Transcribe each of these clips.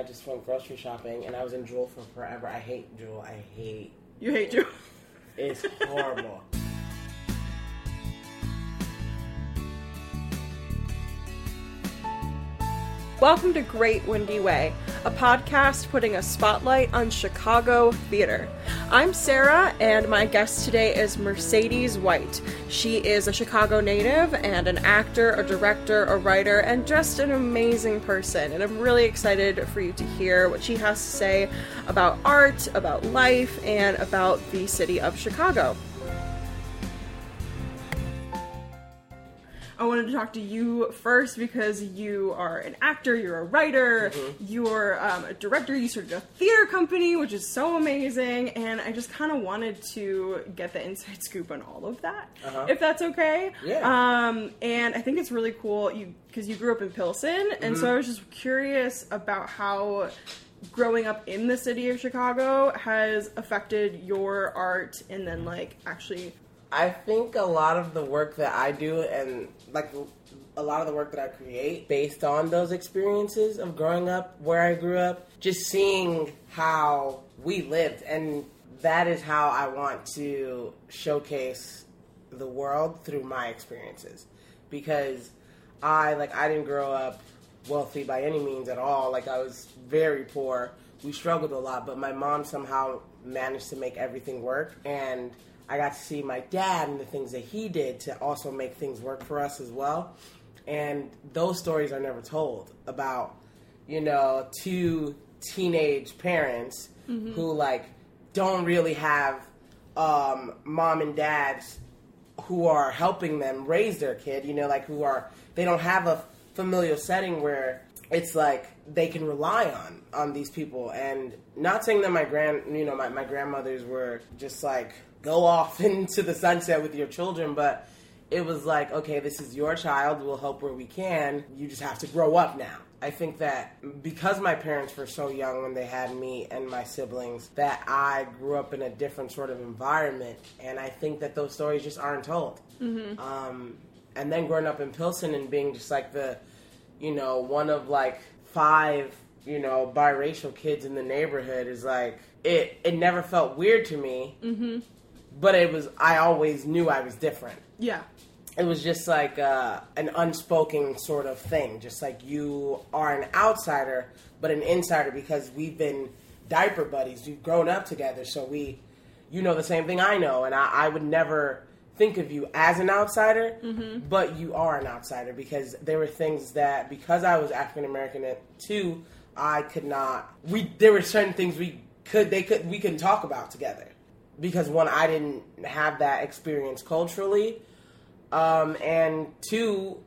I just went grocery shopping, and I was in Jewel for forever. I hate Jewel. I hate. You hate Jewel. It's horrible. Welcome to Great Windy Way, a podcast putting a spotlight on Chicago theater. I'm Sarah, and my guest today is Mercedes White. She is a Chicago native and an actor, a director, a writer, and just an amazing person. And I'm really excited for you to hear what she has to say about art, about life, and about the city of Chicago. I wanted to talk to you first because you are an actor, you're a writer, you're um, a director, you started a theater company, which is so amazing. And I just kind of wanted to get the inside scoop on all of that, Uh-huh. if that's okay. Yeah. Um, and I think it's really cool you because you grew up in Pilsen, and so I was just curious about how growing up in the city of Chicago has affected your art, and then like actually I think a lot of the work that I do and like a lot of the work that I create based on those experiences of growing up where I grew up, just seeing how we lived. And that is how I want to showcase the world through my experiences. Because I like I didn't grow up wealthy by any means at all. Like I was very poor. We struggled a lot but my mom somehow managed to make everything work. And I got to see my dad and the things that he did to also make things work for us as well. And those stories are never told about you know two teenage parents who like don't really have um, mom and dads who are helping them raise their kid, you know, like who are they don't have a familial setting where it's like they can rely on on these people. And not saying that my grand you know my, my grandmothers were just like go off into the sunset with your children but it was like okay this is your child we'll help where we can you just have to grow up now I think that because my parents were so young when they had me and my siblings, that I grew up in a different sort of environment, and I think that those stories just aren't told. Um, and then growing up in Pilsen and being just like the, you know, one of like five, you know, biracial kids in the neighborhood is like it. It never felt weird to me, mm-hmm. But it was. I always knew I was different yeah. it was just like uh, an unspoken sort of thing. Just like you are an outsider, but an insider because we've been diaper buddies. We've grown up together, so we, you know, the same thing I know, and I, I would never think of you as an outsider, but you are an outsider because there were things that because I was African American too, I could not. We there were certain things we could they could we couldn't talk about together because one I didn't have that experience culturally um, and two,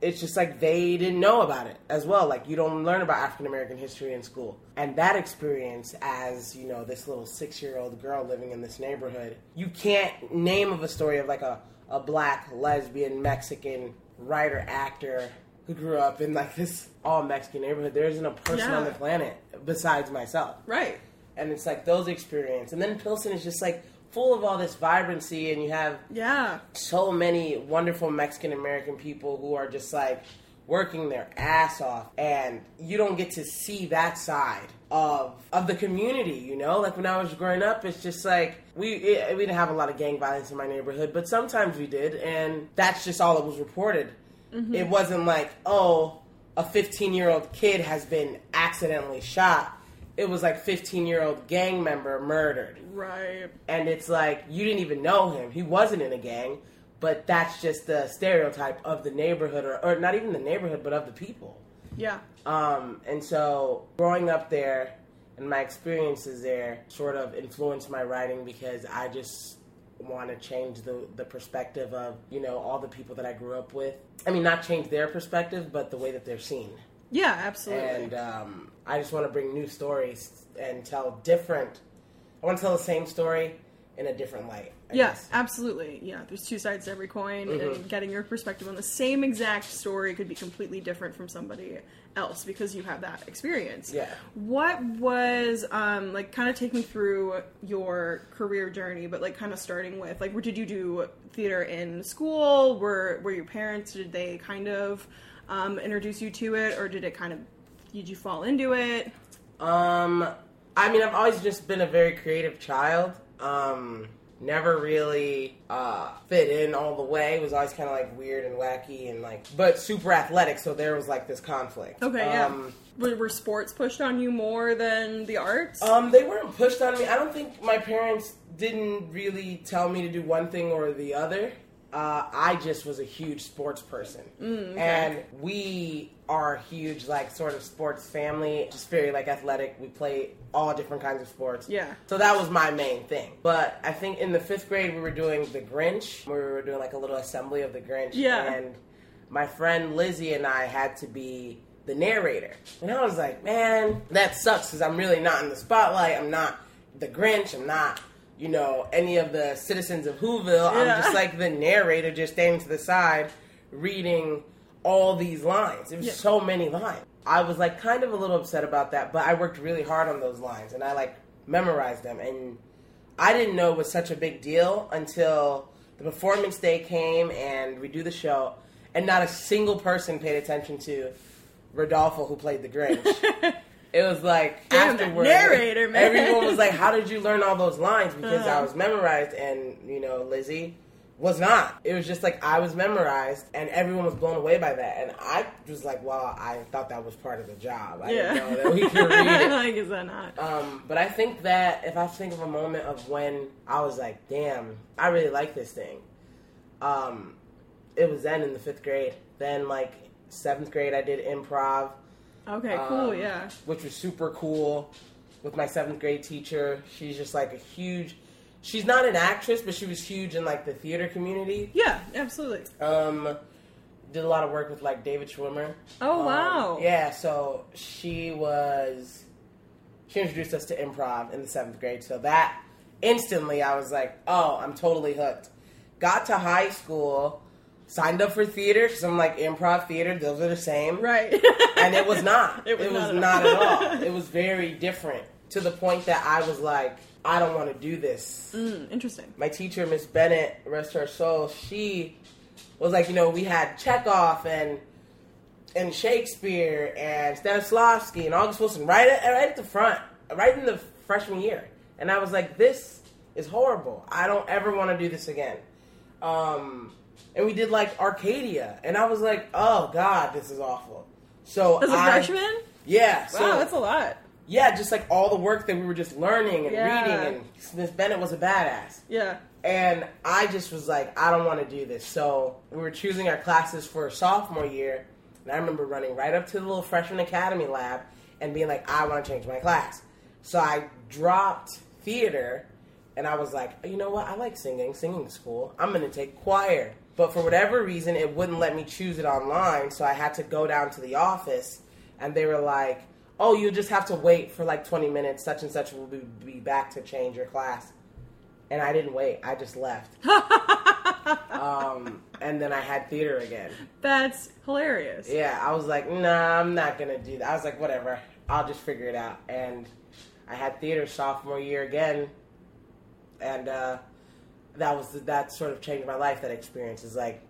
it's just like they didn't know about it as well. Like you don't learn about African American history in school. And that experience as, you know, this little six year old girl living in this neighborhood, you can't name of a story of like a, a black, lesbian, Mexican writer, actor who grew up in like this all Mexican neighborhood. There isn't a person on the planet besides myself Right. And it's like those experience and then pilsen is just like full of all this vibrancy and you have Yeah. so many wonderful mexican american people who are just like working their ass off. And you don't get to see that side of of the community you know? Like when i was growing up it's just like we it, we didn't have a lot of gang violence in my neighborhood but sometimes we did and that's just all that was reported. Mm-hmm. It wasn't like oh a 15 year old kid has been accidentally shot it was like 15 year old gang member murdered Right. and it's like you didn't even know him. He wasn't in a gang, but that's just the stereotype of the neighborhood, or, or not even the neighborhood, but of the people. Yeah. Um, and so growing up there and my experiences there sort of influenced my writing because I just want to change the the perspective of you know all the people that I grew up with. I mean, not change their perspective, but the way that they're seen. Yeah, absolutely. And um, I just want to bring new stories and tell different. I want to tell the same story in a different light. I yeah, guess. absolutely. Yeah, there's two sides to every coin, Mm-hmm. and getting your perspective on the same exact story could be completely different from somebody else because you have that experience. Yeah. What was um like kind of take me through your career journey, but like kind of starting with like, where did you do theater in school? Were were your parents did they kind of um, introduce you to it, or did it kind of did you fall into it? Um, I mean, I've always just been a very creative child. Um, never really uh, fit in all the way. Was always kind of like weird and wacky and like, but super athletic. So there was like this conflict. Okay, yeah. Um, Were, were sports pushed on you more than the arts? Um, they weren't pushed on me. I don't think my parents didn't really tell me to do one thing or the other. Uh, I just was a huge sports person, Mm, and we are a huge like sort of sports family. Just very like athletic. We play all different kinds of sports. Yeah. So that was my main thing. But I think in the fifth grade we were doing the Grinch. We were doing like a little assembly of the Grinch. Yeah. And my friend Lizzie and I had to be the narrator. And I was like, man, that sucks because I'm really not in the spotlight. I'm not the Grinch. I'm not, you know, any of the citizens of Whoville. I'm just like the narrator, just standing to the side, reading all these lines. It was Yeah. so many lines. I was like kind of a little upset about that, but I worked really hard on those lines and I like memorized them. And I didn't know it was such a big deal until the performance day came and we do the show, and not a single person paid attention to Rodolfo who played the Grinch. it was like Damn, that narrator, man. everyone was like, "How did you learn all those lines?" Because I Uh-huh. was memorized, and you know, Lizzie was not. It was just like I was memorized, and everyone was blown away by that. And I was like, "Well, I thought that was part of the job. I yeah. didn't know that we could read it." like, is that not? Um, but I think that if I think of a moment of when I was like, damn, I really like this thing, um, it was then in the fifth grade. Then, like, seventh grade, I did improv, Okay, cool, um, yeah. which was super cool with my seventh grade teacher. She's just like a huge, she's not an actress, but she was huge in like the theater community. Yeah, absolutely. Um, did a lot of work with like David Schwimmer. Oh, Um, wow. Yeah, so she was she introduced us to improv in the seventh grade. So that instantly I was like, oh, I'm totally hooked. Got to high school, signed up for theater because I'm like improv theater, those are the same. Right. And it was not. It was not at not all. at all. It was very different to the point that I was like, I don't want to do this Mm, interesting. my teacher, Miss Bennett, rest her soul, she was like, you know, we had Chekhov and and Shakespeare and Stanislavski and August Wilson right at, right at the front, right in the freshman year, and I was like, this is horrible. I don't ever want to do this again. Um, and we did like Arcadia, and I was like, oh god, this is awful. So As a I- freshman? yeah, so Wow, that's a lot. yeah, just like all the work that we were just learning and Yeah. reading, and Miss Bennett was a badass. Yeah. And I just was like, I don't want to do this. So we were choosing our classes for sophomore year. And I remember running right up to the little freshman academy lab and being like, I want to change my class. So I dropped theater and I was like, you know what? I like singing. Singing's cool. I'm going to take choir. But for whatever reason, it wouldn't let me choose it online. So I had to go down to the office and they were like, oh, you just have to wait for like 20 minutes. Such and such will be, be back to change your class and I didn't wait. I just left. um, and then I had theater again. That's hilarious. Yeah, I was like, nah, I'm not gonna do that. I was like, whatever, I'll just figure it out. And I had theater sophomore year again, and uh, that was that sort of changed my life. That experience is like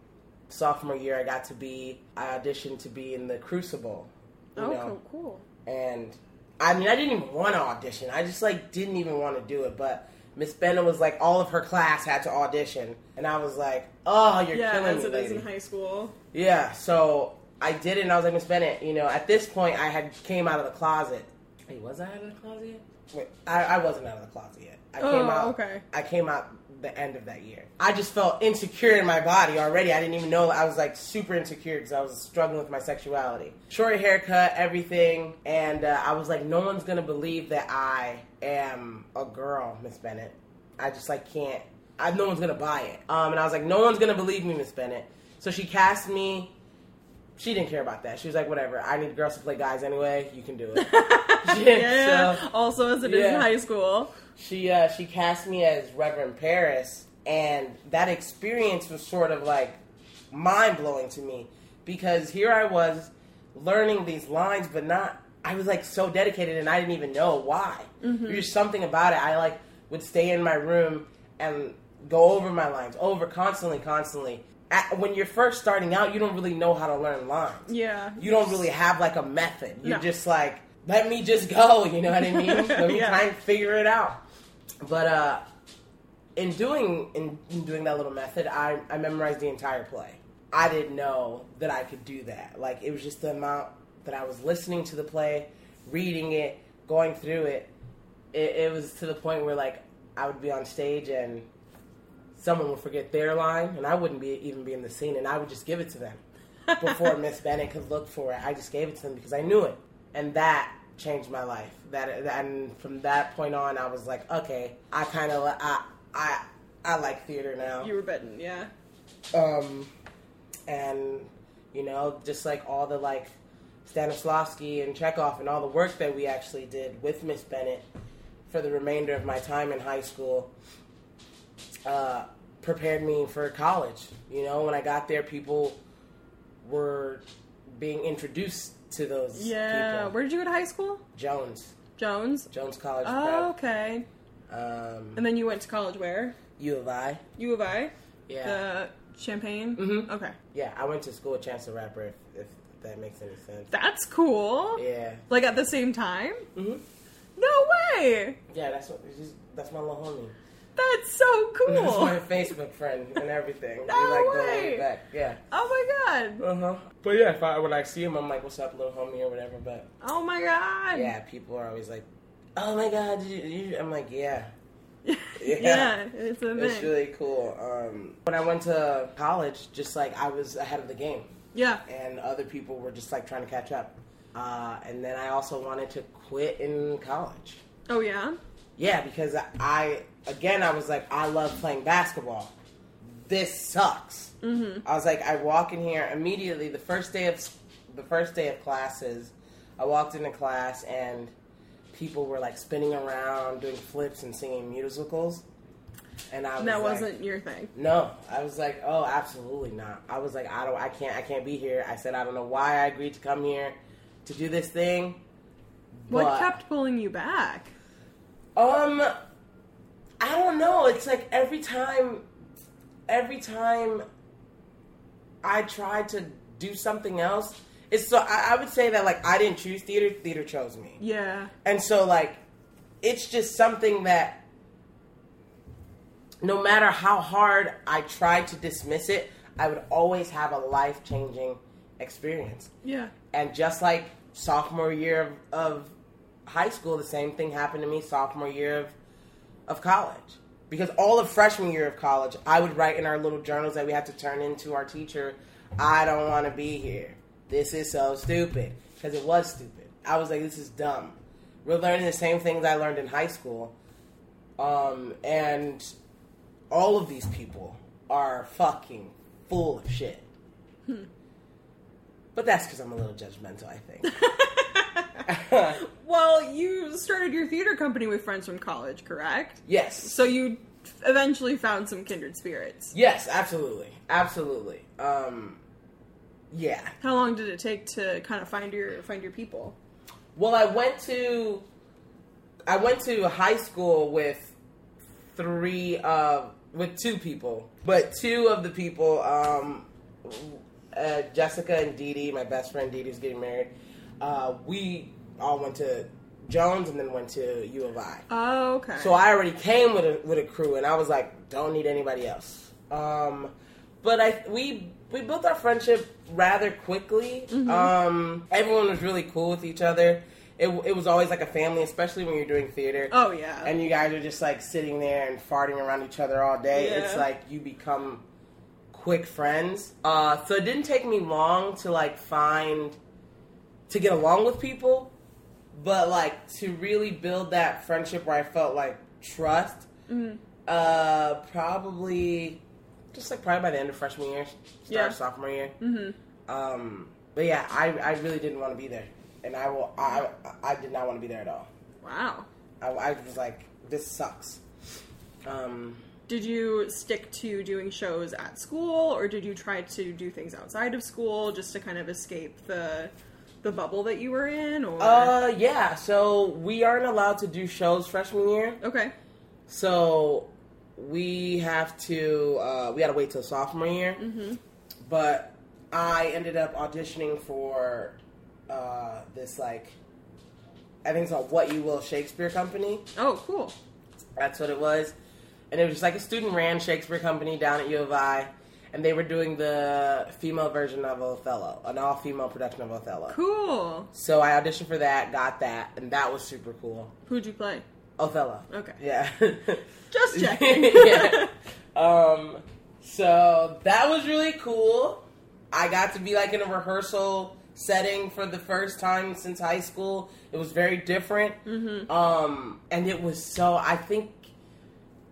sophomore year, I got to be I auditioned to be in the Crucible. You Oh, know? cool, and I mean, I didn't even want to audition. I just like didn't even want to do it. But Miss Bennett was like, all of her class had to audition, and I was like, oh, you're Yeah, killing me, lady. in high school. Yeah, so I did it, and I was like, Miss Bennett, you know, at this point, I had came out of the closet. Wait, was I out of the closet yet? Wait, I, I wasn't out of the closet yet. I Oh, came out. okay. I came out the end of that year. I just felt insecure in my body already. I didn't even know. I was like super insecure because I was struggling with my sexuality. Short haircut, everything, and uh, I was like, no one's gonna believe that I am a girl, Miss Bennett. I just like can't. I, no one's gonna buy it. Um, and I was like, no one's gonna believe me, Miss Bennett. So she cast me. She didn't care about that. She was like, whatever. I need girls to play guys anyway. You can do it. Yeah. So- also, as it is in high school. she uh, she cast me as Reverend Paris, and that experience was sort of like mind blowing to me because here I was learning these lines, but not. I was like so dedicated, and I didn't even know why. There's something about it. I like would stay in my room and go over my lines over constantly, constantly. At, when you're first starting out, you don't really know how to learn lines. Yeah. You don't really have like a method. You're No. just like, let me just go. You know what I mean? let me Yeah. try and figure it out. But uh, in doing in, in doing that little method, I I memorized the entire play. I didn't know that I could do that. Like it was just the amount that I was listening to the play, reading it, going through it. It, it was to the point where like I would be on stage and someone would forget their line, and I wouldn't be even be in the scene, and I would just give it to them before Miss Bennett could look for it. I just gave it to them because I knew it, and that changed my life. That and from that point on, I was like, okay, I kind of I I I like theater now. You were betting, yeah. Um, and you know, just like all the like Stanislavski and Chekhov and all the work that we actually did with Miss Bennett for the remainder of my time in high school uh, prepared me for college. You know, when I got there, people were being introduced to those Yeah. people. Where did you go to high school? Jones, Jones. Jones College Oh, okay. um, And then you went to college where? U of I. U of I? Yeah, The Champaign? Mhm. Okay. yeah. I went to school with Chance the Rapper. If, if that makes any sense. That's cool. Yeah. Like at the same time? hmm No way! Yeah, that's what. That's my little homie. That's so cool. That's my. Facebook friend and everything. No we like way. back. Yeah. oh my god. Uh huh. But yeah, if I when I see him, I'm like, "What's up, little homie?" or whatever. But Oh my god. yeah, people are always like, "Oh my god!" Did you, did you? I'm like, "Yeah." yeah. it's a It's really cool. Um, when I went to college, just like I was ahead of the game, yeah. and other people were just like trying to catch up. Uh, and then I also wanted to quit in college. Oh yeah? Yeah, because I again I was like I love playing basketball. This sucks. Mm-hmm. I was like I walk in here immediately the first day of the first day of classes. I walked into class and people were like spinning around, doing flips and singing musicals. And I was that wasn't your thing. no, I was like, oh, absolutely not. I was like, I don't, I can't, I can't be here. I said, I don't know why I agreed to come here to do this thing. What kept pulling you back? Um, I don't know. It's like every time, every time I try to do something else, it's so. I, I would say that like I didn't choose theater; theater chose me, Yeah. and so like it's just something that no matter how hard I try to dismiss it, I would always have a life changing experience. Yeah. And just like sophomore year of, of high school, the same thing happened to me sophomore year of, of college. Because all of freshman year of college, I would write in our little journals that we had to turn into our teacher, I don't want to be here. This is so stupid. Because it was stupid. I was like, this is dumb. We're learning the same things I learned in high school. Um, and all of these people are fucking full of shit. But that's because I'm a little judgmental, I think. Well, you started your theater company with friends from college, correct? yes. So you eventually found some kindred spirits. Yes, absolutely. Absolutely. Um, yeah. How long did it take to kind of find your find your people? Well, I went to I went to high school with three uh with two people, but two of the people um uh, Jessica and Dee Dee, my best friend Dee Dee's getting married. Uh, we all went to Jones and then went to U of I. Oh, okay. So I already came with a with a crew, and I was like, don't need anybody else. Um, but I we we built our friendship rather quickly. Um, everyone was really cool with each other. It, it was always like a family, especially when you're doing theater. oh yeah. And you guys are just like sitting there and farting around each other all day. Yeah. It's like you become quick friends. Uh, so it didn't take me long to like find to get along with people, but like to really build that friendship where I felt like trust. Mm-hmm. Uh, probably just like probably by the end of freshman year, start Yeah. sophomore year. Mm-hmm. Um, but yeah, I I really didn't want to be there, and I will I I did not want to be there at all. wow. I, I was like, this sucks. Um, Did you stick to doing shows at school, or did you try to do things outside of school just to kind of escape the the bubble that you were in? Or uh, yeah. So we aren't allowed to do shows freshman year. okay, So we have to uh, we got to wait till sophomore year. Mm-hmm. But I ended up auditioning for uh, this like I think it's called What You Will Shakespeare Company. Oh, cool. That's what it was. And it was just like a student ran Shakespeare company down at U of I. And they were doing the female version of Othello, an all female production of Othello. Cool. So I auditioned for that, got that, and that was super cool. Who'd you play? Othello. Okay. Yeah. Just checking. yeah. Um, so that was really cool. I got to be like in a rehearsal setting for the first time since high school. It was very different. Mm-hmm. Um, and it was so, I think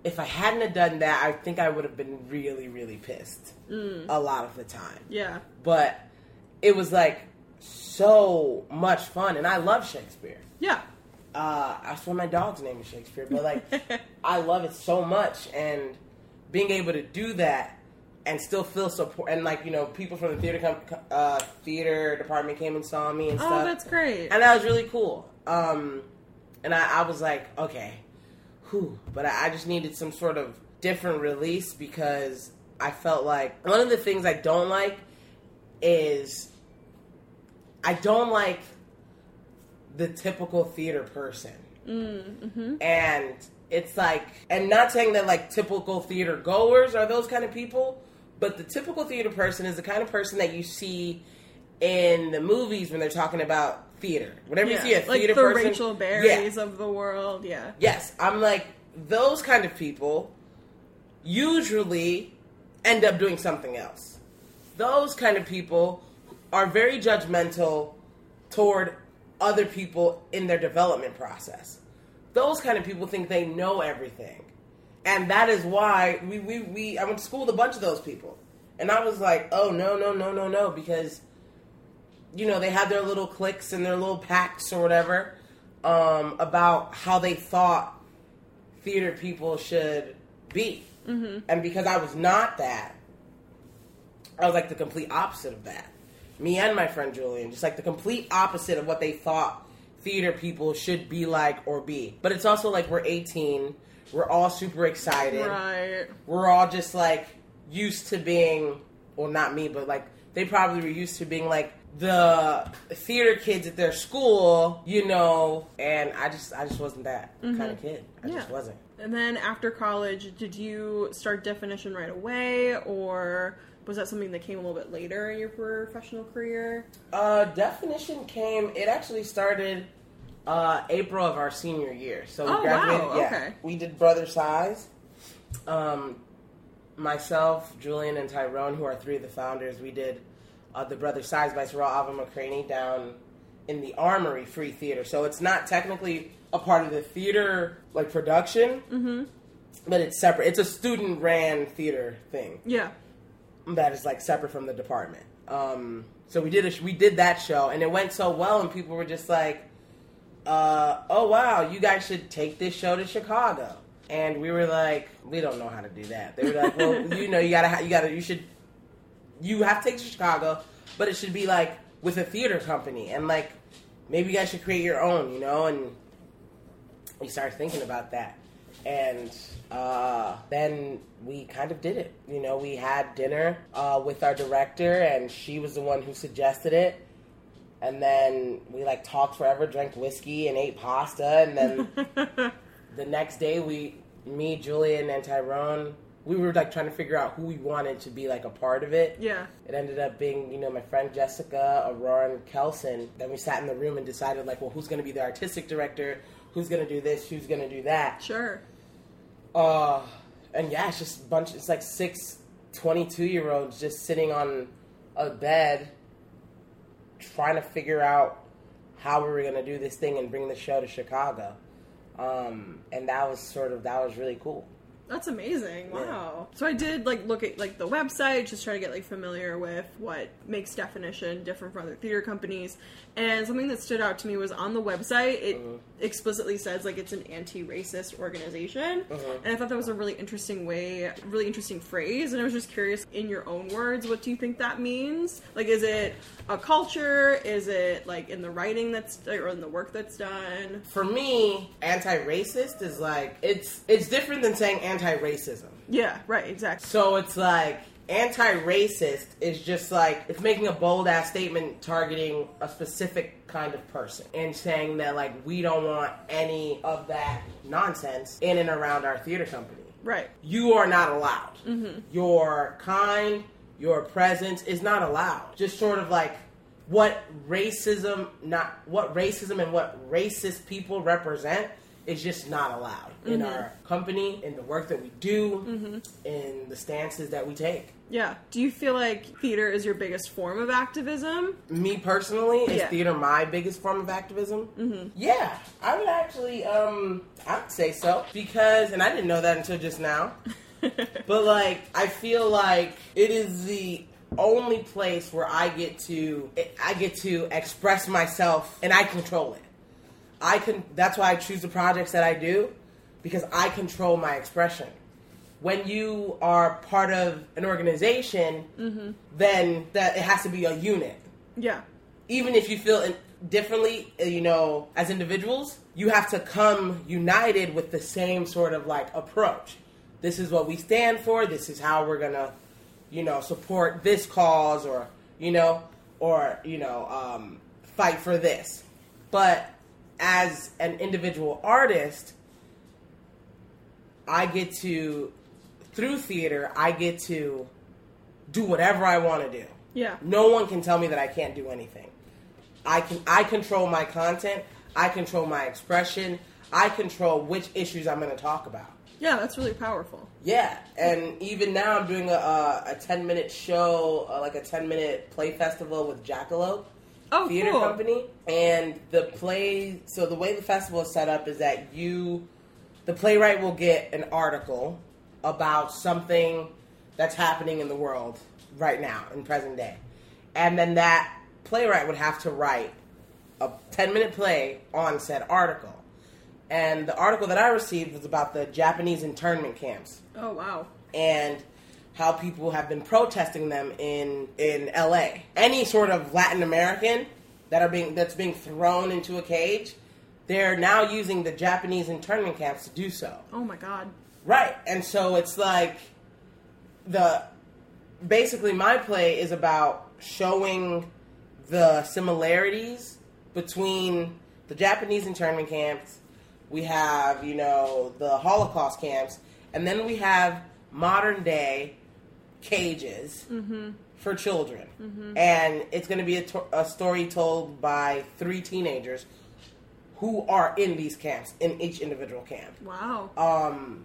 if I hadn't have done that, I think I would have been really, really pissed Mm. a lot of the time. Yeah. But it was like so much fun, and I love Shakespeare. Yeah. Uh, I swear my dog's name is Shakespeare, but like I love it so much, and being able to do that and still feel support, and like you know, people from the theater com- uh, theater department came and saw me and Oh, stuff, that's great. and that was really cool. Um, and I, I was like, okay, whew, but I, I just needed some sort of different release because I felt like one of the things I don't like is I don't like the typical theater person. Mm-hmm. And it's like, and not saying that like typical theater goers are those kind of people, but the typical theater person is the kind of person that you see in the movies when they're talking about theater. Whenever you see a like theater the person, Rachel yeah, of the world. Yeah. Yes, I'm like those kind of people usually end up doing something else. Those kind of people are very judgmental toward other people in their development process. Those kind of people think they know everything. And that is why we, we, we I went to school with a bunch of those people. And I was like, oh no, no, no, no, no, because you know, they had their little cliques and their little packs or whatever um, about how they thought theater people should be. Mm-hmm. And because I was not that, I was like the complete opposite of that. Me and my friend Julian, just like the complete opposite of what they thought theater people should be like or be. But it's also like we're 18, we're all super excited Right. we're all just like used to being well not me but like they probably were used to being like the theater kids at their school you know and i just i just wasn't that kind of kid. I just wasn't. And then after college, did you start definition right away, or was that something that came a little bit later in your professional career? uh definition came it actually started uh april of our senior year. So we Oh, graduated wow, yeah. Okay. we did Brothers Size um myself julian and tyrone who are three of the founders we did uh, the Brothers Size by Tarell Alvin McCraney down in the Armory Free Theater. So it's not technically a part of the theater like production, Mm-hmm. but it's separate. It's a student ran theater thing Yeah. that is like separate from the department. Um, so we did a, we did that show, and it went so well, and people were just like, uh, "Oh wow, you guys should take this show to Chicago." And we were like, "We don't know how to do that." They were like, "Well, you know, you gotta, ha- you gotta, you should, you have to take it to Chicago, but it should be like with a theater company, and like maybe you guys should create your own, you know." And we started thinking about that. And uh, then we kind of did it. You know we had dinner uh, with our director and she was the one who suggested it. And then we like talked forever drank whiskey and ate pasta. And then the next day we me julian and tyrone we were like trying to figure out who we wanted to be like a part of it Yeah. it ended up being, you know, my friend Jessica, Aurora, and Kelson. Then we sat in the room and decided, like, well, who's going to be the artistic director? Who's going to do this? Who's going to do that? Sure. Uh, and yeah, it's just a bunch. It's like six 22 year olds just sitting on a bed trying to figure out how we were going to do this thing and bring the show to Chicago. Um, and that was sort of, that was really cool. That's amazing. Yeah. Wow. So I did like look at like the website, just try to get like familiar with what makes Definition different from other theater companies. And something that stood out to me was on the website, it Mm-hmm. explicitly says like it's an anti-racist organization. Mhm. And I thought that was a really interesting way, really interesting phrase. And I was just curious, in your own words, what do you think that means? Like, is it a culture? Is it like in the writing that's or in the work that's done? for me, anti-racist is like it's it's different than saying anti-racism. Yeah, right, exactly. So it's like anti-racist is just like it's making a bold ass statement targeting a specific kind of person and saying that like we don't want any of that nonsense in and around our theater company. Right. You are not allowed. Mm-hmm. Your kind, your presence is not allowed. Just sort of like what racism not what racism and what racist people represent is just not allowed in our company, in the work that we do, in the stances that we take. Yeah. Do you feel like theater is your biggest form of activism? Me personally, is Yeah. theater my biggest form of activism? Mm-hmm. Yeah, I would actually, um, I would say so because, and I didn't know that until just now. but like, I feel like it is the only place where I get to, I get to express myself and I control it. I can. That's why I choose the projects that I do because I control my expression. When you are part of an organization, then that it has to be a unit Yeah. even if you feel differently, uh, you know, as individuals, you have to come united with the same sort of like approach. This is what we stand for. This is how we're gonna, you know, support this cause or you know, or you know, um, fight for this. But as an individual artist, I get to through theater, I get to do whatever I want to do. Yeah. No one can tell me that I can't do anything. I can I control my content, I control my expression, I control which issues I'm going to talk about. Yeah, that's really powerful. Yeah, and even now I'm doing a a, a 10 minute show, uh, like a 10 minute play festival with Jackalope Oh, Theater cool. Company, and the play. So the way the festival is set up is that you, the playwright, will get an article about something that's happening in the world right now in present day, and then that playwright would have to write a 10 minute play on said article. And the article that I received was about the Japanese internment camps Oh, wow. and how people have been protesting them in in LA. Any sort of Latin American that are being that's being thrown into a cage, they're now using the Japanese internment camps to do so. Oh, my God. Right. And so it's like the basically my play is about showing the similarities between the Japanese internment camps, we have, you know, the Holocaust camps, and then we have modern day cages for children. And it's going to be a, to- a story told by three teenagers who are in these camps, in each individual camp. Wow. Um,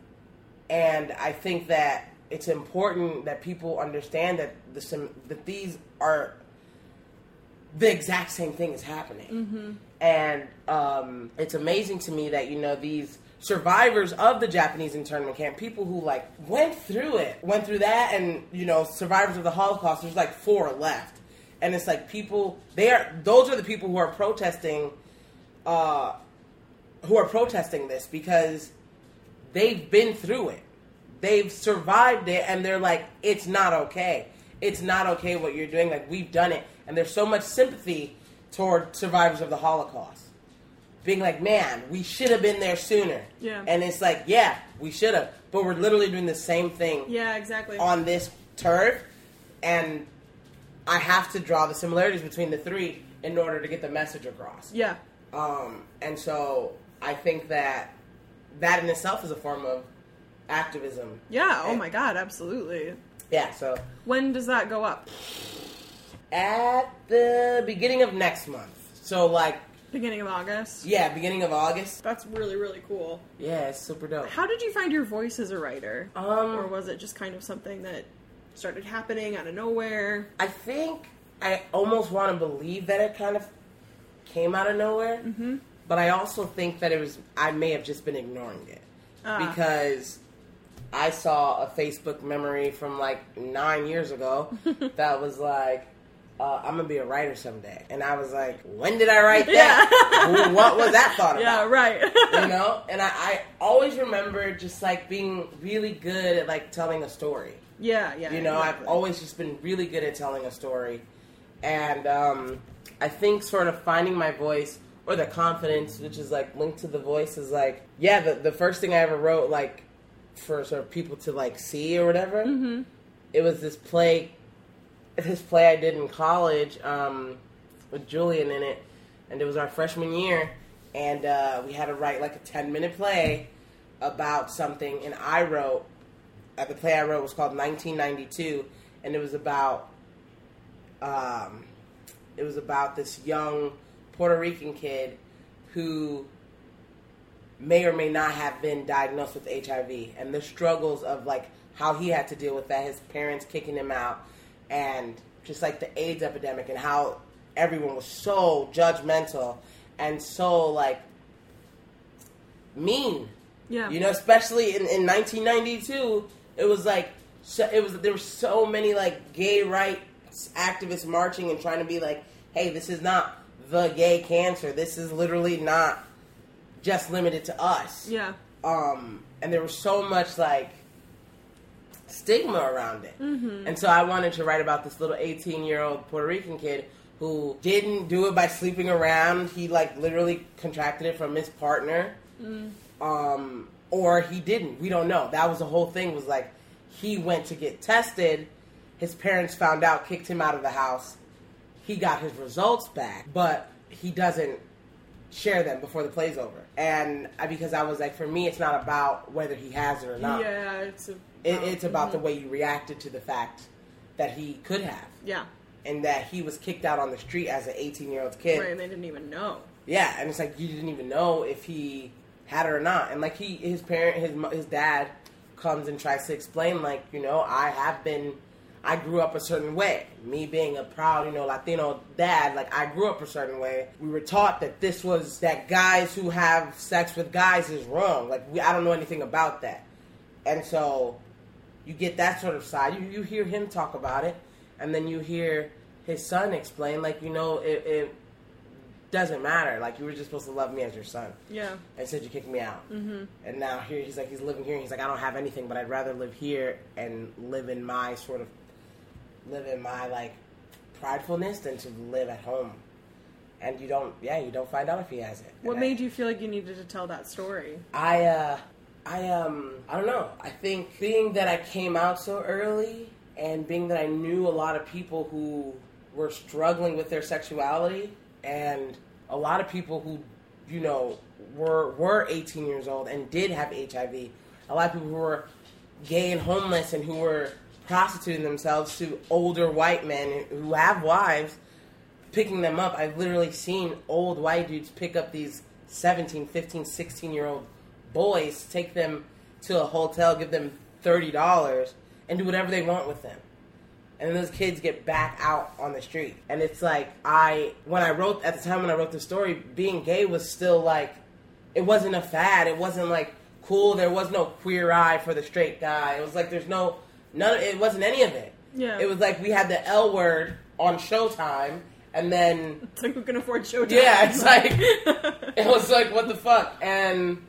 and I think that it's important that people understand that the sim- that these are the exact same thing is happening. And um, it's amazing to me that you know these survivors of the Japanese internment camp, people who like went through it, went through that, and you know survivors of the Holocaust. There's like four left, and it's like people. They are those are the people who are protesting. Uh, who are protesting this because they've been through it. They've survived it and they're like, it's not okay. It's not okay what you're doing. Like, we've done it. And there's so much sympathy toward survivors of the Holocaust. Being like, man, we should have been there sooner. Yeah. And it's like, yeah, we should have. But we're literally doing the same thing Yeah, exactly. on this turf. And I have to draw the similarities between the three in order to get the message across. yeah. Um, and so I think that that in itself is a form of activism. Yeah. Oh, my God. Absolutely. Yeah, so When does that go up? at the beginning of next month. So like Beginning of August. yeah, beginning of August. That's really, really cool. Yeah, it's super dope. How did you find your voice as a writer? Um, or was it just kind of something that started happening out of nowhere? I think I almost want to believe that it kind of came out of nowhere. Mm-hmm. But I also think that it was I may have just been ignoring it Ah. because I saw a Facebook memory from like nine years ago that was like. Uh, I'm gonna be a writer someday, and I was like, "When did I write that? Who- what was that thought about?" Yeah, right. you know and I, I always remember just like being really good at like telling a story yeah, yeah. you know exactly. i've always just been really good at telling a story and um, i think sort of finding my voice or the confidence which is like linked to the voice is like yeah the, the first thing i ever wrote like for sort of people to like see or whatever. Mm-hmm. It was this play, this play I did in college um, with Julian in it, and it was our freshman year, and uh, we had to write like a ten minute play about something, and I wrote. Uh, the play I wrote was called 1992, and it was about. Um, it was about this young Puerto Rican kid who may or may not have been diagnosed with HIV and the struggles of like how he had to deal with that, his parents kicking him out, and just like the AIDS epidemic and how everyone was so judgmental and so like mean. Yeah. You know, especially in, in 1992, it was like so, it was there were so many like gay rights activists marching and trying to be like, hey, this is not the gay cancer. This is literally not just limited to us. Yeah. Um, and there was so much like stigma around it. Mm-hmm. And so I wanted to write about this little 18 year old Puerto Rican kid who didn't do it by sleeping around. He like literally contracted it from his partner. Mm. Um, or he didn't. We don't know. That was the whole thing was like he went to get tested. His parents found out, kicked him out of the house. He got his results back, but he doesn't share them before the play's over. And I, because I was like, for me, it's not about whether he has it or not. Yeah, it's a, It, it's about the way you reacted to the fact that he could have, yeah. and that he was kicked out on the street as an 18 year old kid. Right, and they didn't even know. Yeah, and it's like you didn't even know if he had it or not. And like he, his parent, his his dad comes and tries to explain, like you know, I have been, I grew up a certain way. Me being a proud, you know, Latino dad, like I grew up a certain way. We were taught that this was that guys who have sex with guys is wrong. Like we, I don't know anything about that, and so you get that sort of side. You you hear him talk about it, and then you hear his son explain, like you know, it, it doesn't matter. Like you were just supposed to love me as your son. Yeah. And said you kicked me out. Mm-hmm. And now here he's like he's living here. And he's like I don't have anything, but I'd rather live here and live in my sort of live in my like pridefulness than to live at home. And you don't, yeah, you don't find out if he has it. What And I- made you feel like you needed to tell that story? I uh I um I don't know. I think being that I came out so early and being that I knew a lot of people who were struggling with their sexuality and a lot of people who you know were were 18 years old and did have HIV. A lot of people who were gay and homeless and who were prostituting themselves to older white men who have wives picking them up. I've literally seen old white dudes pick up these 17, 15, 16 year old boys, take them to a hotel, give them $30, and do whatever they want with them. And those kids get back out on the street. And it's like, I, when I wrote, at the time when I wrote the story, being gay was still like, it wasn't a fad. It wasn't like cool. There was no queer eye for the straight guy. It was like, there's no, none, it wasn't any of it. Yeah. It was like we had the L word on Showtime, and then It's like who can afford Showtime? yeah, it's like it was like what the fuck, and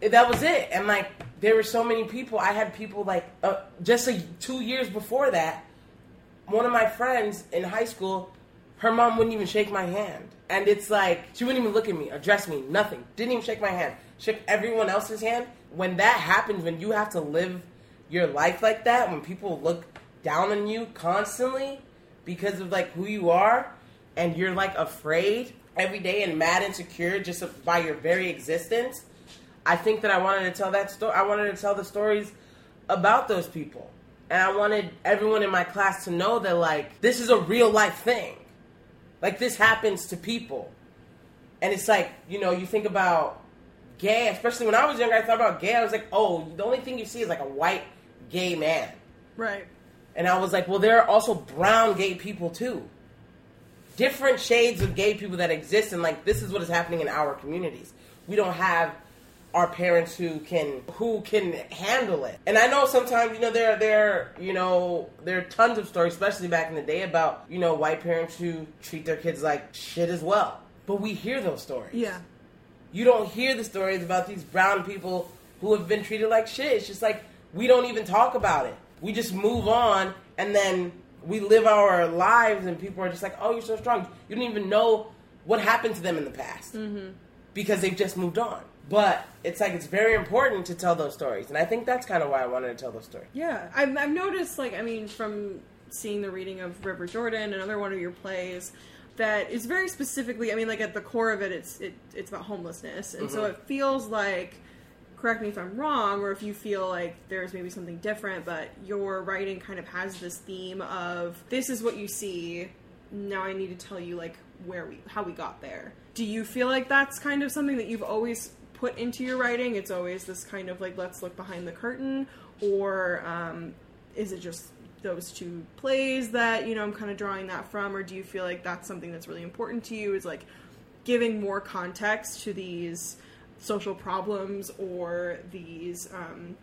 that was it. And like there were so many people. I had people like uh, just like two years before that. One of my friends in high school, her mom wouldn't even shake my hand, and it's like she wouldn't even look at me, address me, nothing. Didn't even shake my hand. Shook everyone else's hand. When that happens, when you have to live your life like that, when people look down on you constantly because of like who you are, and you're like afraid every day and mad and insecure just by your very existence. I think that I wanted to tell that story. I wanted to tell the stories about those people. And I wanted everyone in my class to know that, like, this is a real life thing. Like, this happens to people. And it's like, you know, you think about gay, especially when I was younger, I thought about gay. I was like, oh, the only thing you see is like a white gay man. Right. And I was like, well, there are also brown gay people too. Different shades of gay people that exist, and like this is what is happening in our communities. We don't have our parents who can who can handle it. And I know sometimes, you know, there there you know there are tons of stories, especially back in the day, about you know white parents who treat their kids like shit as well. But we hear those stories. Yeah. You don't hear the stories about these brown people who have been treated like shit. It's just like we don't even talk about it. We just move on and then we live our lives and people are just like, "Oh, you're so strong." You don't even know what happened to them in the past. because they've just moved on. But it's like it's very important to tell those stories, and I think that's kind of why I wanted to tell those stories. Yeah, I've, I've noticed, like, I mean, from seeing the reading of River Jordan, another one of your plays, that is very specifically. I mean, like at the core of it, it's it, it's about homelessness, and so Mhm. it feels like. Correct me if I'm wrong, or if you feel like there's maybe something different, but your writing kind of has this theme of this is what you see. Now I need to tell you like where we how we got there. Do you feel like that's kind of something that you've always put into your writing? It's always this kind of like let's look behind the curtain, or um, is it just those two plays that you know I'm kind of drawing that from, or do you feel like that's something that's really important to you? Is like giving more context to these social problems or these um,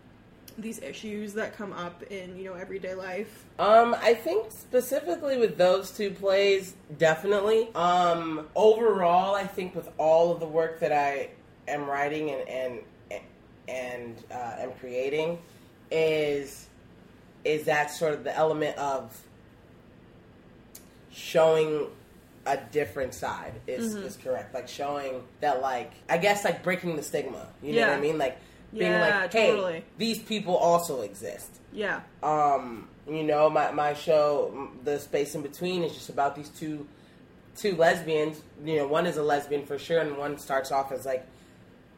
these issues that come up in you know everyday life. Um, I think specifically with those two plays, definitely. Um, overall, I think with all of the work that I am writing and and and uh, am creating, is is that sort of the element of showing a different side is, Mm-hmm. is correct. Like showing that, like I guess, like breaking the stigma. You know what I mean? Like being Yeah, like, hey, totally. these people also exist Yeah, um you know my my show the space in between is just about these two two lesbians you know one is a lesbian for sure and one starts off as like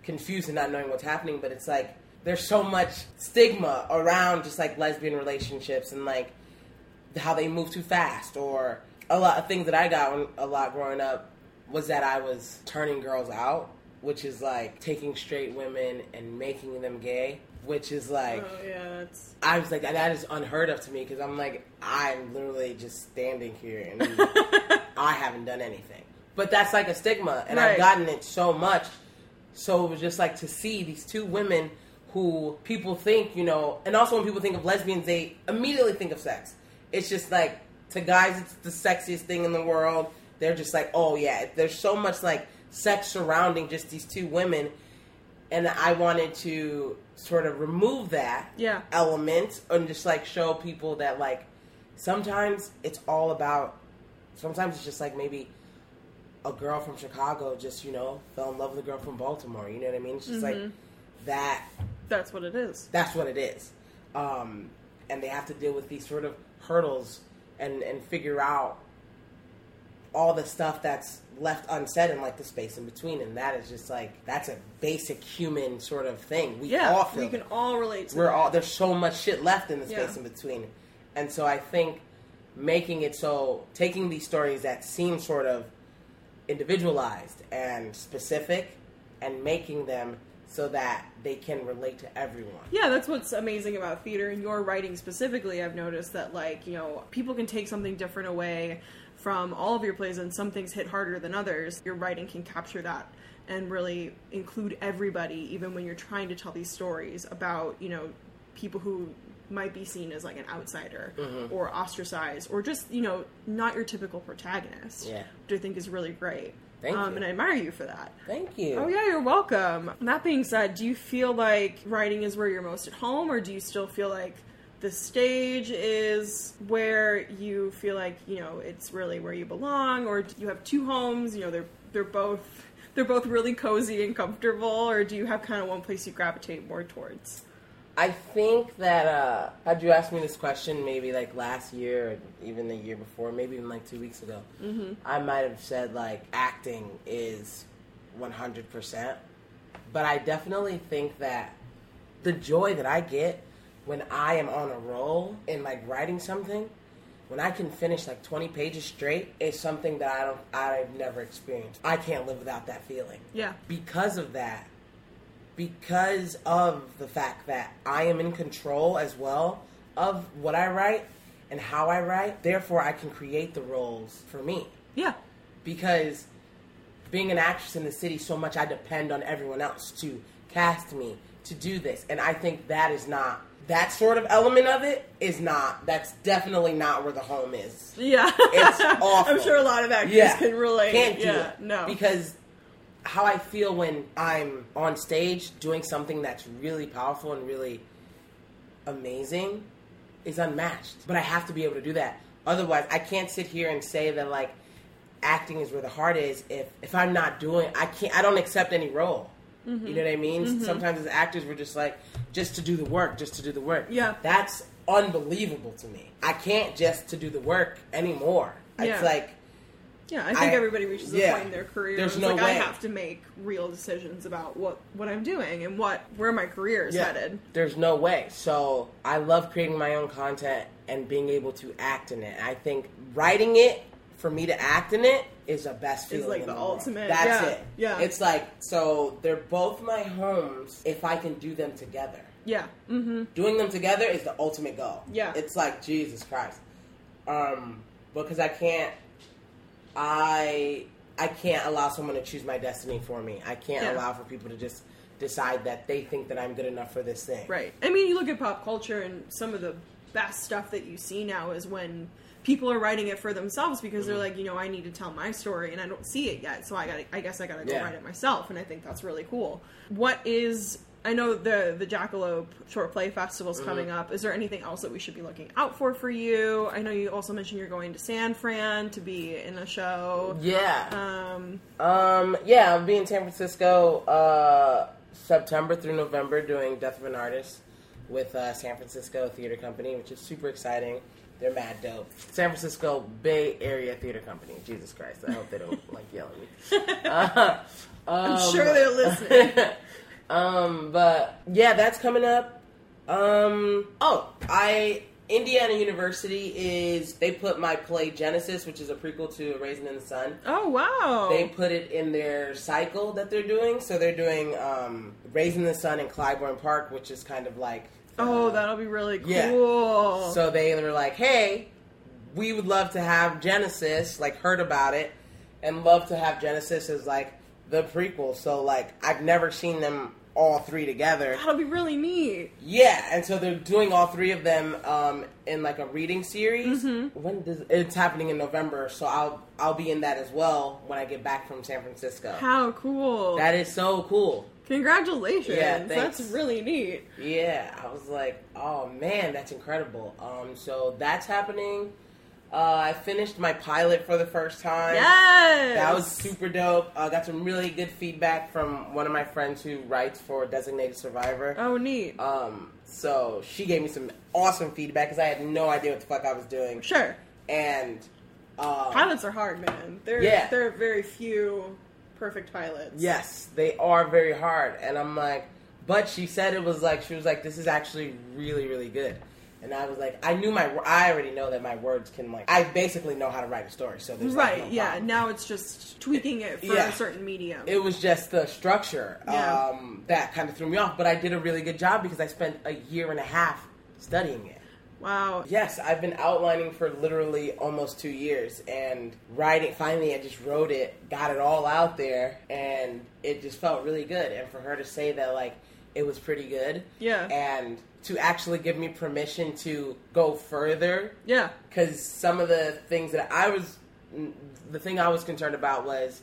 confused and not knowing what's happening but it's like there's so much stigma around just like lesbian relationships and like how they move too fast or a lot of things that i got when, a lot growing up was that i was turning girls out which is like taking straight women and making them gay which is like oh yeah, it's I was like, that is unheard of to me because I'm like, I'm literally just standing here and I haven't done anything. But that's like a stigma, and Right. I've gotten it so much. So it was just like to see these two women who people think, you know, and also when people think of lesbians, they immediately think of sex. It's just like, to guys, it's the sexiest thing in the world. They're just like, oh yeah, there's so much like sex surrounding just these two women. And I wanted to sort of remove that Yeah. element and just like show people that like sometimes it's all about sometimes it's just like maybe a girl from Chicago just you know fell in love with a girl from Baltimore you know what I mean it's just like that that's what it is. that's what it is um, and they have to deal with these sort of hurdles and and figure out all the stuff that's left unsaid in like the space in between and that is just like that's a basic human sort of thing we Yeah, all feel we can all relate to we're that. all there's so much shit left in the space Yeah. in between and so i think making it so taking these stories that seem sort of individualized and specific and making them so that they can relate to everyone Yeah, that's what's amazing about theater and your writing specifically. I've noticed that, like, you know, people can take something different away from all of your plays, and some things hit harder than others. Your writing can capture that and really include everybody, even when you're trying to tell these stories about, you know, people who might be seen as like an outsider Mm-hmm. or ostracized or just, you know, not your typical protagonist. Yeah. Which I think is really great. Thank um, you. And I admire you for that. thank you Oh yeah, you're welcome. That being said, do you feel like writing is where you're most at home, or do you still feel like the stage is where you feel like you know it's really where you belong, or do you have two homes? You know, they're they're both they're both really cozy and comfortable, or do you have kind of one place you gravitate more towards? I think that uh, had you asked me this question maybe like last year or even the year before, maybe even like two weeks ago, mm-hmm. I might have said like acting is 100%. But I definitely think that the joy that I get when I am on a roll in like writing something, when I can finish like 20 pages straight, is something that I don't, I've never experienced. I can't live without that feeling Yeah, because of that, because of the fact that I am in control as well of what I write and how I write, therefore I can create the roles for me. yeah, Because being an actress in the city, so much I depend on everyone else to cast me, to do this. And I think that is not, that sort of element of it is not, that's definitely not where the home is. yeah. It's awful. I'm sure a lot of actors Yeah. can relate. Can't do yeah, it. no, Because how I feel when I'm on stage doing something that's really powerful and really amazing is unmatched. But I have to be able to do that. Otherwise, I can't sit here and say that like acting is where the heart is. If if I'm not doing, I can't. I don't accept any role. Mm-hmm. You know what I mean? Sometimes as actors, we're just like, just to do the work, just to do the work. Yeah. That's unbelievable to me. I can't just to do the work anymore. Yeah. It's like, Yeah, I think I- everybody reaches a yeah. point in their career. There's it's no like I have to make real decisions about what what I'm doing and what where my career is yeah, headed. there's no way. So I love creating my own content and being able to act in it. I think writing it for me to act in it is the best Is feeling. like in the world. ultimate- That's yeah, it. yeah. It's like so they're both my homes if I can do them together. Yeah. Mm-hmm. doing them together is the ultimate goal. Yeah. It's like Jesus Christ. Um, because I can't I I can't allow someone to choose my destiny for me. I can't Yeah. allow for people to just decide that they think that I'm good enough for this thing. Right. I mean, you look at pop culture, and some of the best stuff that you see now is when people are writing it for themselves because Mm-hmm. they're like, you know, I need to tell my story, and I don't see it yet, so I got, I guess I got to go Yeah. write it myself, and I think that's really cool. What is I know the the Jackalope Short Play Festival's Mm-hmm. coming up. Is there anything else that we should be looking out for for you? I know you also mentioned you're going to San Fran to be in a show. Yeah. Um, Um, yeah, I'll be in San Francisco uh, September through November doing Death of an Artist with uh, San Francisco Theater Company, which is super exciting. They're mad dope. San Francisco Bay Area Theater Company. Jesus Christ, I hope they don't like yell at me. Uh, I'm um, sure they're listening. um, but yeah, that's coming up. Um, oh, I Indiana University is they put my play Genesis, which is a prequel to Raisin in the Sun. oh wow! They put it in their cycle that they're doing. So they're doing um, Raising the Sun in Clybourne Park, which is kind of like. oh, uh, that'll be really cool. yeah. So they were like, hey, we would love to have Genesis, like, heard about it, and love to have Genesis as, like, the prequel. So, like, I've never seen them all three together. That'll be really neat. Yeah, and so they're doing all three of them um, in like a reading series. Mm-hmm. When does it's happening in November? So I'll I'll be in that as well when I get back from San Francisco. How cool! That is so cool. Congratulations! Yeah, thanks. That's really neat. Yeah, I was like, oh man, that's incredible. Um, so that's happening. Uh, I finished my pilot for the first time. Yes, That was super dope. I uh, got some really good feedback from one of my friends who writes for Designated Survivor. Oh, neat. Um, so she gave me some awesome feedback because I had no idea what the fuck I was doing. sure. And um, Pilots are hard, man. There, Yeah. there are very few perfect pilots. yes, they are very hard. And I'm like, but she said it was like she was like, this is actually really really good. And I was like, I knew my, I already know that my words can like, I basically know how to write a story. So there's like, Right. no yeah. Now it's just tweaking it for Yeah. a certain medium. It was just the structure Yeah. um, that kind of threw me off. But I did a really good job because I spent a year and a half studying it. wow. Yes, I've been outlining for literally almost two years and writing. Finally, I just wrote it, got it all out there, and it just felt really good. And for her to say that, like, it was pretty good. Yeah. And to actually give me permission to go further, Yeah. because some of the things that I was, the thing I was concerned about was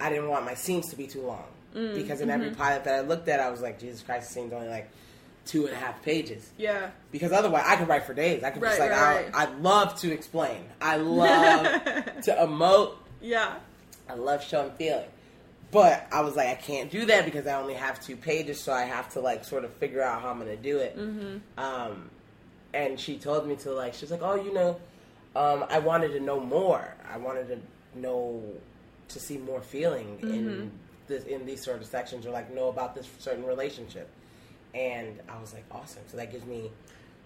I didn't want my scenes to be too long. Mm, Because in mm-hmm. every pilot that I looked at, I was like, Jesus Christ, the scene's only like two and a half pages Yeah. because otherwise I could write for days. I could just like right, I, I love to explain. I love to emote. Yeah. I love showing feeling. But I was like, I can't do that because I only have two pages, so I have to like sort of figure out how I'm gonna do it. Mm-hmm. Um, and she told me to like, she's like, oh, you know, um, I wanted to know more. I wanted to know to see more feeling Mm-hmm. in this in these sort of sections, or like know about this certain relationship. And I was like, awesome. So that gives me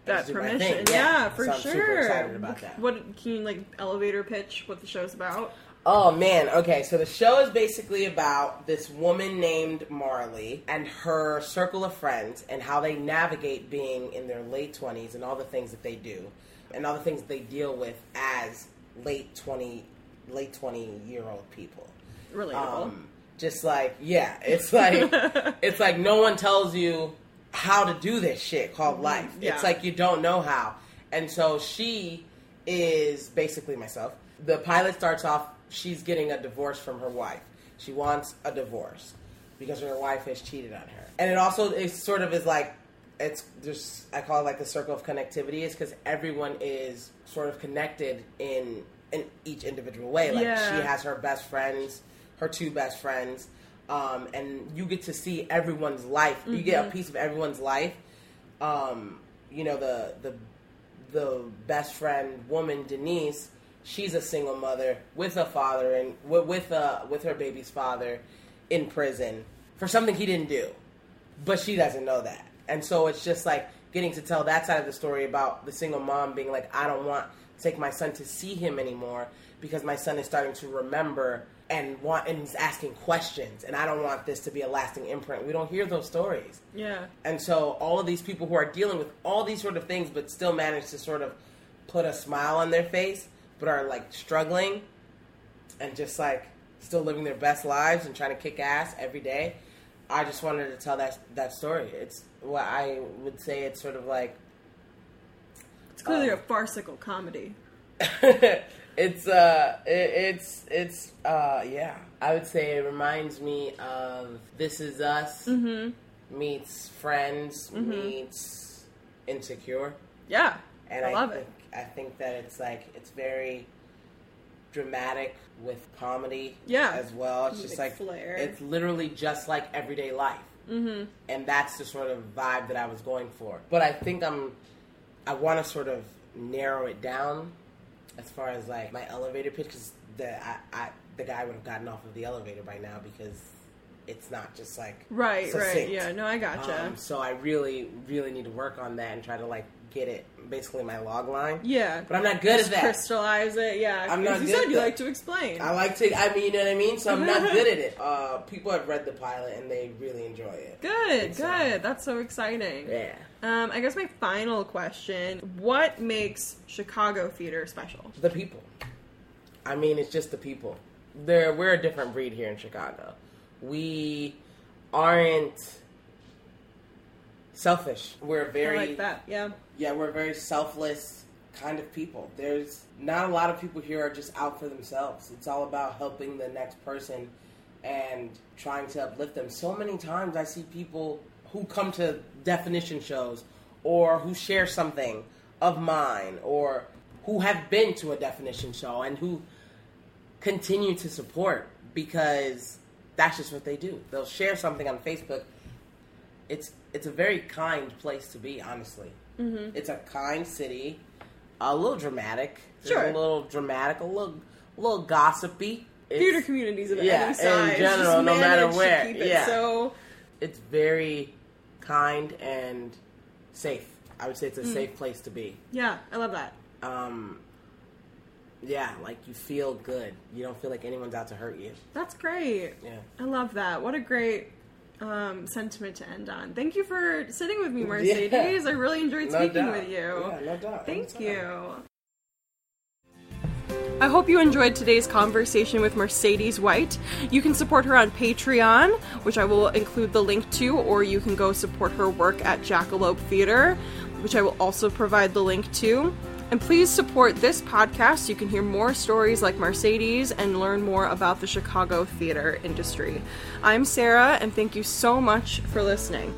That just do my permission. thing. Yeah, for so I'm sure. super excited about that. What can you like elevator pitch what the show's about? Oh man, okay, so the show is basically about this woman named Marley and her circle of friends and how they navigate being in their late 20s and all the things that they do and all the things they deal with as late 20 late 20 year old people. Relatable. Um, just like yeah, it's like it's like no one tells you how to do this shit called life. yeah. It's like you don't know how. And so she is basically myself. The pilot starts off she's getting a divorce from her wife. She wants a divorce because her wife has cheated on her. And it also is sort of is like it's just I call it like the circle of connectivity is because everyone is sort of connected in in each individual way. Like Yeah. she has her best friends, her two best friends, um, and you get to see everyone's life. You get a piece of everyone's life. Um, you know the the the best friend woman Denise. She's a single mother with a father and with with, uh, with her baby's father in prison for something he didn't do, but she doesn't know that, and so it's just like getting to tell that side of the story about the single mom being like, I don't want to take my son to see him anymore because my son is starting to remember and want and he's asking questions, and I don't want this to be a lasting imprint. We don't hear those stories. Yeah. And so all of these people who are dealing with all these sort of things but still manage to sort of put a smile on their face but are like struggling and just like still living their best lives and trying to kick ass every day. I just wanted to tell that that story. It's what I would say it's sort of like It's clearly Um, a farcical comedy. it's uh it, it's it's uh yeah. I would say it reminds me of This Is Us meets Friends meets Insecure. Yeah. and I I, love think, it. I think that it's like it's very dramatic with comedy, Yeah. as well. It's just like flair. it's literally just like everyday life, mm-hmm. and that's the sort of vibe that I was going for. But I think I'm, I want to sort of narrow it down as far as like my elevator pitch because the I, I the guy would have gotten off of the elevator by now because it's not just like Right, right. Yeah, no, I gotcha. Um, so I really, really need to work on that and try to like get it basically my log line. yeah. But I'm not good Just at that. crystallize it. Yeah. I'm not you good said you like to explain. I like to. I mean, you know what I mean. So I'm not good at it. Uh, people have read the pilot and they really enjoy it. Good, So- good. That's so exciting. Yeah. Um, I guess my final question: What makes Chicago theater special? The people. I mean, it's just the people. There, we're a different breed here in Chicago. We aren't selfish. We're very I like that. Yeah. Yeah, we're very selfless kind of people. There's not a lot of people here are just out for themselves. It's all about helping the next person and trying to uplift them. So many times I see people who come to definition shows or who share something of mine or who have been to a definition show and who continue to support because that's just what they do. They'll share something on Facebook. It's it's a very kind place to be, honestly. Mm-hmm. It's a kind city, a little dramatic, There's Sure. a little dramatic, a little a little gossipy. It's, Theater communities of yeah, any in general, no matter where, it yeah. So it's very kind and safe. I would say it's a Mm. safe place to be. yeah, I love that. Um, yeah, like you feel good. You don't feel like anyone's out to hurt you. That's great. Yeah. I love that. What a great um, sentiment to end on. Thank you for sitting with me, Mercedes. I really enjoyed No speaking doubt. with you. Yeah, no doubt. Thank you. I hope you enjoyed today's conversation with Mercedes White. You can support her on Patreon, which I will include the link to, or you can go support her work at Jackalope Theater, which I will also provide the link to. And please support this podcast you can hear more stories like Mercedes and learn more about the Chicago theater industry. I'm Sarah, and thank you so much for listening.